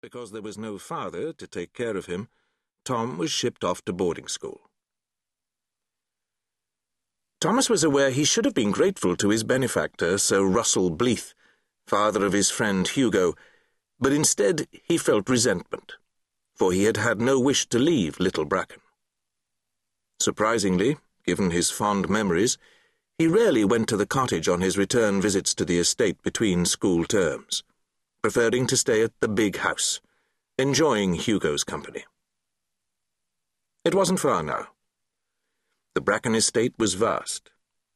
because there was no father to take care of him, Thom was shipped off to boarding school. Thomas was aware he should have been grateful to his benefactor, Sir Russell Bleeth, father of his friend Hugo, but instead he felt resentment, for he had had no wish to leave Little Bracken. Surprisingly, given his fond memories, he rarely went to the cottage on his return visits to the estate between school terms, preferring to stay at the big house, enjoying Hugo's company. It wasn't far now. The Bracken estate was vast,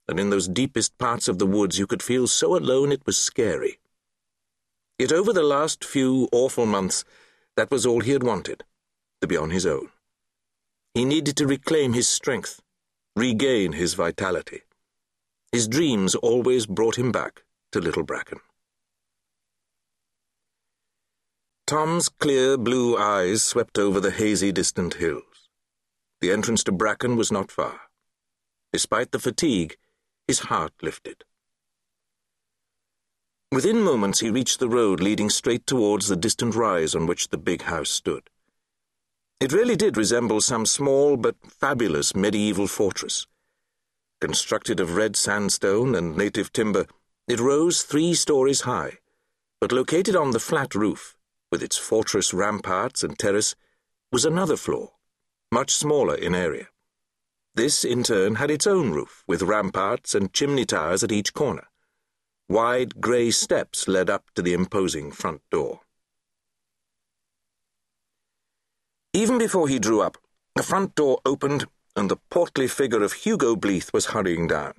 and in those deepest parts of the woods you could feel so alone it was scary. Yet over the last few awful months, that was all he had wanted, to be on his own. He needed to reclaim his strength, regain his vitality. His dreams always brought him back to Little Bracken. Thom's clear blue eyes swept over the hazy distant hills. The entrance to Bracken was not far. Despite the fatigue, his heart lifted. Within moments he reached the road leading straight towards the distant rise on which the big house stood. It really did resemble some small but fabulous medieval fortress. Constructed of red sandstone and native timber, it rose three stories high, but located on the flat roof, with its fortress ramparts and terrace, was another floor, much smaller in area. This, in turn, had its own roof, with ramparts and chimney towers at each corner. Wide grey steps led up to the imposing front door. Even before he drew up, the front door opened and the portly figure of Hugo Bleeth was hurrying down.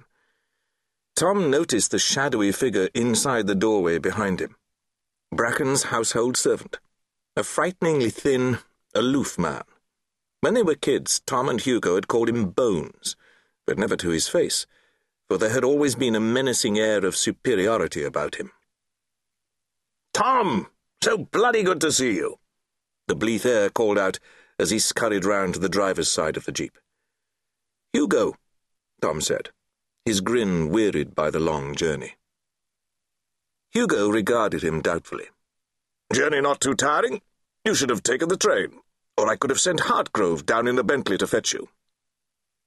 Thom noticed the shadowy figure inside the doorway behind him. Bracken's household servant, a frighteningly thin, aloof man. When they were kids, Thom and Hugo had called him Bones, but never to his face, for there had always been a menacing air of superiority about him. Thom! So bloody good to see you! The Bleeth heir called out as he scurried round to the driver's side of the jeep. Hugo, Thom said, his grin wearied by the long journey. Hugo regarded him doubtfully. Journey not too tiring? You should have taken the train or I could have sent Hartgrove down in the Bentley to fetch you.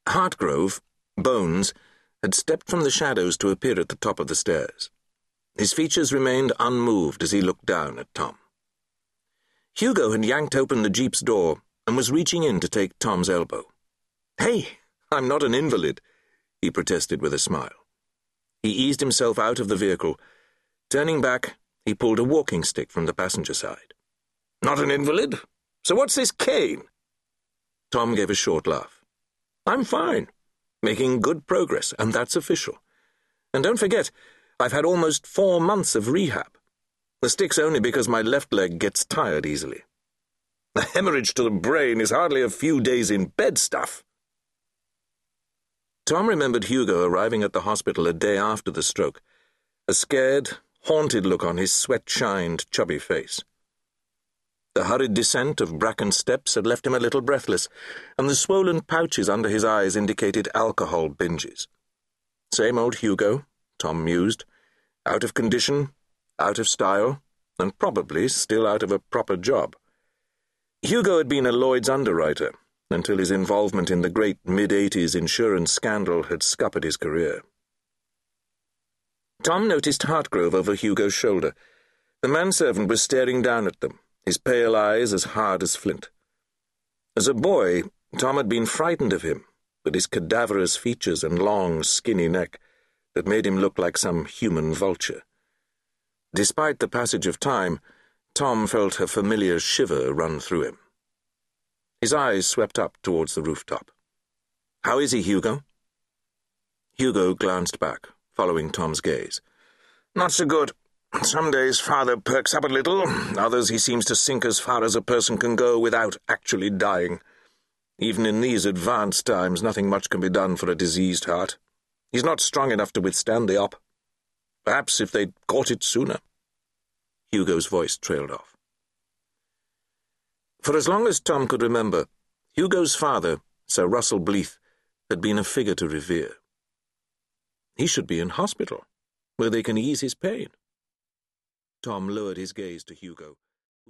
Hartgrove, Bones, had stepped from the shadows to appear at the top of the stairs. His features remained unmoved as he looked down at Thom. Hugo had yanked open the jeep's door and was reaching in to take Thom's elbow. Hey, I'm not an invalid, he protested with a smile. He eased himself out of the vehicle. Turning back, he pulled a walking stick from the passenger side. Not an invalid? So what's this cane? Thom gave a short laugh. I'm fine. Making good progress, and that's official. And don't forget, I've had almost four months of rehab. The stick's only because my left leg gets tired easily. A hemorrhage to the brain is hardly a few days in bed stuff. Thom remembered Hugo arriving at the hospital a day after the stroke, a scared, haunted look on his sweat-shined, chubby face. The hurried descent of Bracken steps had left him a little breathless, and the swollen pouches under his eyes indicated alcohol binges. Same old Hugo, Thom mused, out of condition, out of style, and probably still out of a proper job. Hugo had been a Lloyd's underwriter until his involvement in the great mid-80s insurance scandal had scuppered his career. Thom noticed Hartgrove over Hugo's shoulder. The manservant was staring down at them his pale eyes as hard as flint. As a boy, Thom had been frightened of him, with his cadaverous features and long, skinny neck that made him look like some human vulture. Despite the passage of time, Thom felt a familiar shiver run through him. His eyes swept up towards the rooftop. How is he, Hugo? Hugo glanced back, following Thom's gaze. Not so good. Some days father perks up a little, others he seems to sink as far as a person can go without actually dying. Even in these advanced times, nothing much can be done for a diseased heart. He's not strong enough to withstand the op. Perhaps if they'd caught it sooner. Hugo's voice trailed off. For as long as Tom could remember, Hugo's father, Sir Russell Bleeth, had been a figure to revere. He should be in hospital, where they can ease his pain. Thom lowered his gaze to Hugo.